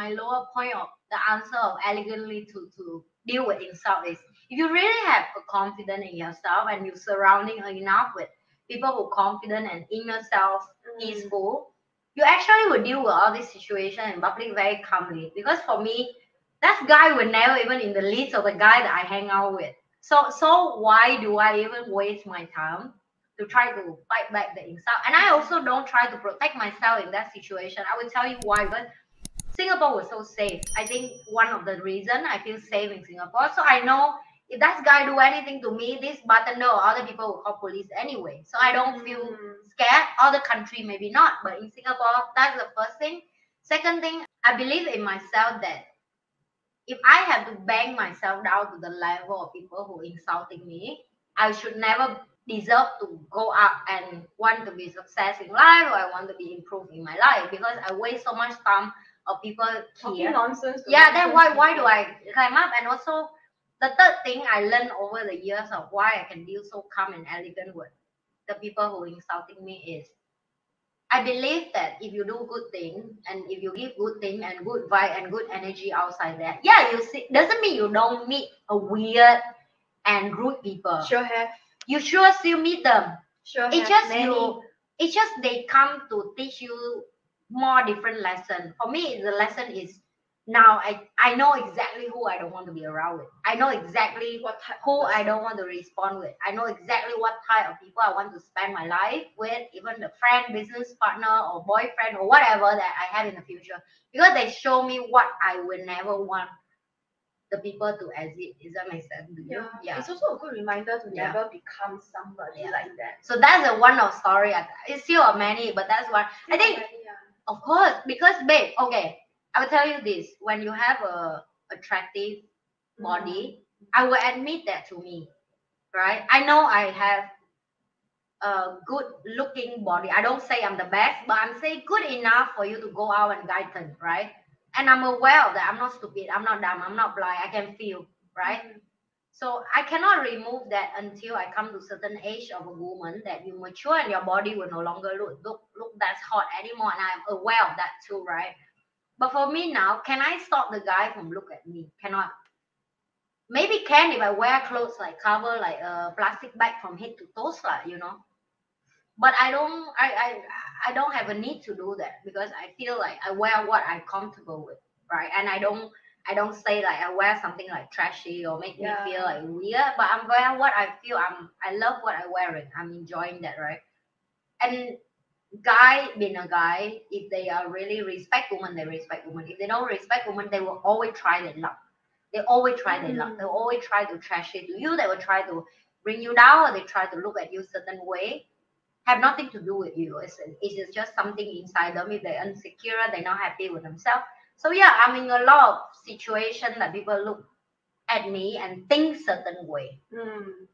my lower point of the answer of elegantly to to deal with insult is if you really have a confidence in yourself and you're surrounding enough with people who confident and inner self Mm. peaceful, you actually will deal with all this situation in public very calmly. Because for me, that guy would never even in the list of the guy that I hang out with. So so why do I even waste my time to try to fight back the insult? And I also don't try to protect myself in that situation. I will tell you why, but Singapore was so safe. I think one of the reason I feel safe in Singapore. So I know if that guy do anything to me, this bartender or other people will call police anyway. So I don't feel Mm. scared. Other country maybe not, but in Singapore, that's the first thing. Second thing, I believe in myself that if I have to bang myself down to the level of people who insulting me, I should never deserve to go up and want to be success in life or I want to be improved in my life because I waste so much time of people Talking here. nonsense. Yeah, then why why do. I climb up? And also the third thing I learned over the years of why I can deal so calm and elegant with the people who are insulting me is I believe that if you do good thing and if you give good thing and good vibe and good energy outside there, yeah, you see doesn't mean you don't meet a weird and rude people. Sure have. You sure still meet them. Sure It's just many. you it's just they come to teach you more different lesson. For me, the lesson is now I, I know exactly who I don't want to be around with. I know exactly What who I don't want to respond with. I know exactly what type of people I want to spend my life with, even the friend, business partner, or boyfriend, or whatever that I have in the future. Because they show me what I would never want the people to exit. Does that make sense you? Yeah. It's also a good reminder to Yeah. never become somebody Yeah. like that. So that's a one of story. I- It's still a many, but that's one. I think Yeah. Of course, because babe, okay, I will tell you this: when you have a attractive body, I will admit that to me, right? I know I have a good looking body. I don't say I'm the best, but I'm saying good enough for you to go out and guide them, right? And I'm aware of that. I'm not stupid. I'm not dumb. I'm not blind. I can feel, right? Mm. So I cannot remove that until I come to a certain age of a woman that you mature and your body will no longer look look look that hot anymore. And I'm aware of that too, right? But for me now, can I stop the guy from look at me? Cannot. Maybe can if I wear clothes like cover like a plastic bag from head to toes, like you know. But I don't I, I I don't have a need to do that because I feel like I wear what I'm comfortable with, right? And I don't I don't say like I wear something like trashy or make Yeah. me feel like weird, but I'm wearing what I feel. I'm I love what I'm wearing. I'm enjoying that, right? And guy being a guy, if they are really respect women, they respect women. If they don't respect women, they will always try their luck. They always try their luck. Mm. They always try to trash it to you. They will try to bring you down, or they try to look at you a certain way. Have nothing to do with you. It's, it's just something inside them. If they're insecure, they're not happy with themselves. So yeah, I'm in a lot of situation that people look at me and think certain way. Mm.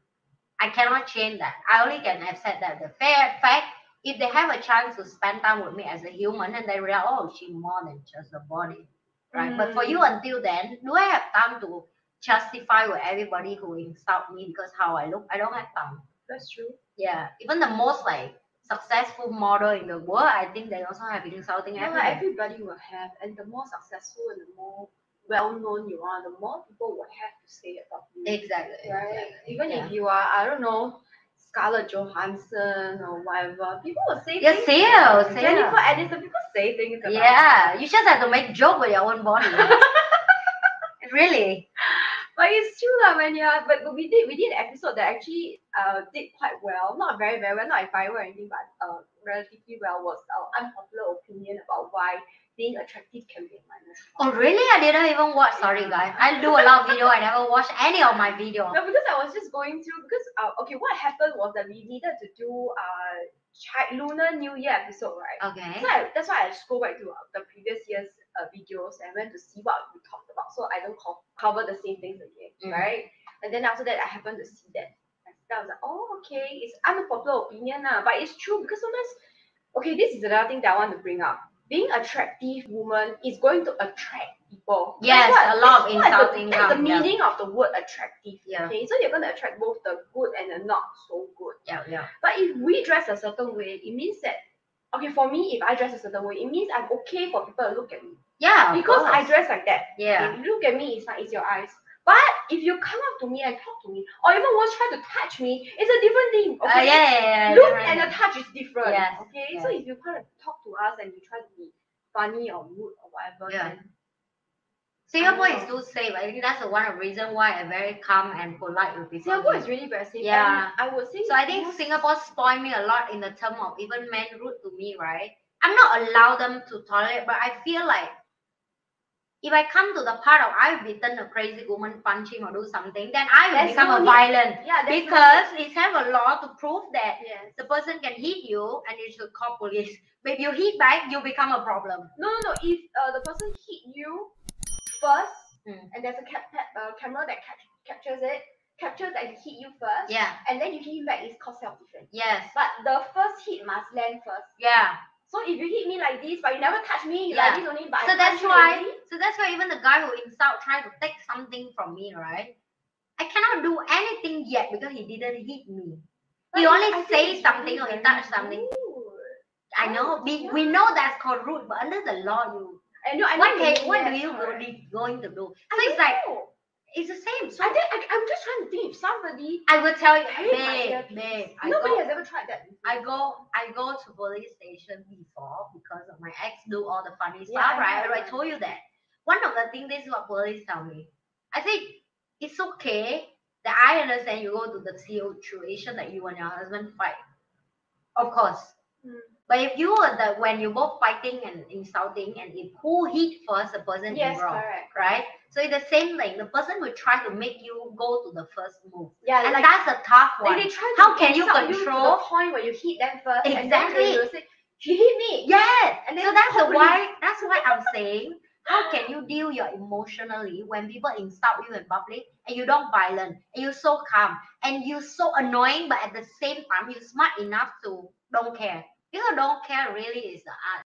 I cannot change that. I only can accept that the fair fact, if they have a chance to spend time with me as a human and they realize, oh, she's more than just a body. Right. But for you Mm. until then, do I have time to justify with everybody who insult me because how I look? I don't have time. That's true. Yeah. Even the most like successful model in the world, I think they also have insulting Yeah, everybody will have, and the more successful and the more well known you are, the more people will have to say about you. Exactly. right? exactly. Even Yeah. if you are, I don't know, Scarlett Johansson or whatever, people will say Yeah, things. you. say Jennifer. Aniston, people say things about Yeah, you just have to make joke with your own body. really. But it's true lah when you're but we did we did an episode that actually uh did quite well. Not very, very well, not viral or anything, but uh relatively well was our unpopular opinion about why being attractive can be a minus Oh really? I didn't even watch. Sorry guys. I do a lot of video. I never watch any of my video. No, because I was just going through because uh, okay, what happened was that we needed to do uh Lunar New Year episode, right? Okay. So I, that's why I scroll back to uh, the previous year's uh, videos and went to see what we talked about, so I don't co- cover the same things again, Mm. right? And then after that, I happened to see that. I was like, oh, okay, it's unpopular opinion, lah, but it's true because sometimes, okay, this is another thing that I want to bring up. Being attractive woman is going to attract people. Yes, That's a lot of that's the- insulting the come, yeah. meaning of the word attractive. Yeah. Okay, so you're going to attract both the good and the not so good. Yeah, yeah. But if we dress a certain way, it means that okay, for me, if I dress a certain way, it means I'm okay for people to look at me. Yeah, because I dress like that. yeah. If you look at me, it's like it's your eyes. But if you come up to me and talk to me, or even once try to touch me, it's a different thing. Uh, Okay. yeah, yeah, yeah, Look and the touch is different. Yes, Okay. So if you try to talk to us and you try to be funny or rude or whatever, Yeah. then Singapore is too safe. I think that's the one of the reason why I'm very calm and polite with people. Singapore is really very safe. Yeah. I would say So I think Singapore spoiled me a lot in the term of even men rude to me, right? I'm not allowed them to tolerate, but I feel like if I come to the part of I've beaten a crazy woman, punch him or do something, then I will become no a need- violent. yeah, no- Because it have a law to prove that yes. the person can hit you and you should call police. But if you hit back, you become a problem. No, no, no. If uh, the person hit you first, Mm. and there's a cap- uh, camera that cap- captures it, captures that he hit you first, Yeah. and then you hit him back, it's called self-defense. Yes. But the first hit must land first. Yeah. So if you hit me like this, but you never touch me, you Yeah. like this only, but I So that's why. So that's why even the guy who insult try to take something from me, right? I cannot do anything yet because he didn't hit me. but He only I say something really or he touch something. rude. I know. We, we know that's called rude, but under the law, you I know. I know what can what do you go, going to do? So I it's don't like know. It's the same. So I think I, I'm just trying to think if somebody. I will tell you, babe, babe. I Nobody go, has ever tried that. before. I go I go to police station before because of my ex do all the funny Yeah, stuff, I right? I, I told you that. One of the things this is what police tell me. I think it's okay that I understand you go to the situation that you and your husband fight. Of course. Mm. But if you were the when you both fighting and insulting and if who hit first the person Yes, is wrong, correct. right? So it's the same thing. The person will try to make you go to the first move. Yeah, And like that's a tough one. They try to How can you control- to the point where you hit them first, and then Exactly. say, "She hit me." Yes. And so that's the why that's why I'm saying how can you deal your emotionally when people insult you in public and you don't violent and you're so calm and you're so annoying but at the same time you're smart enough to don't care. People don't care really is the art.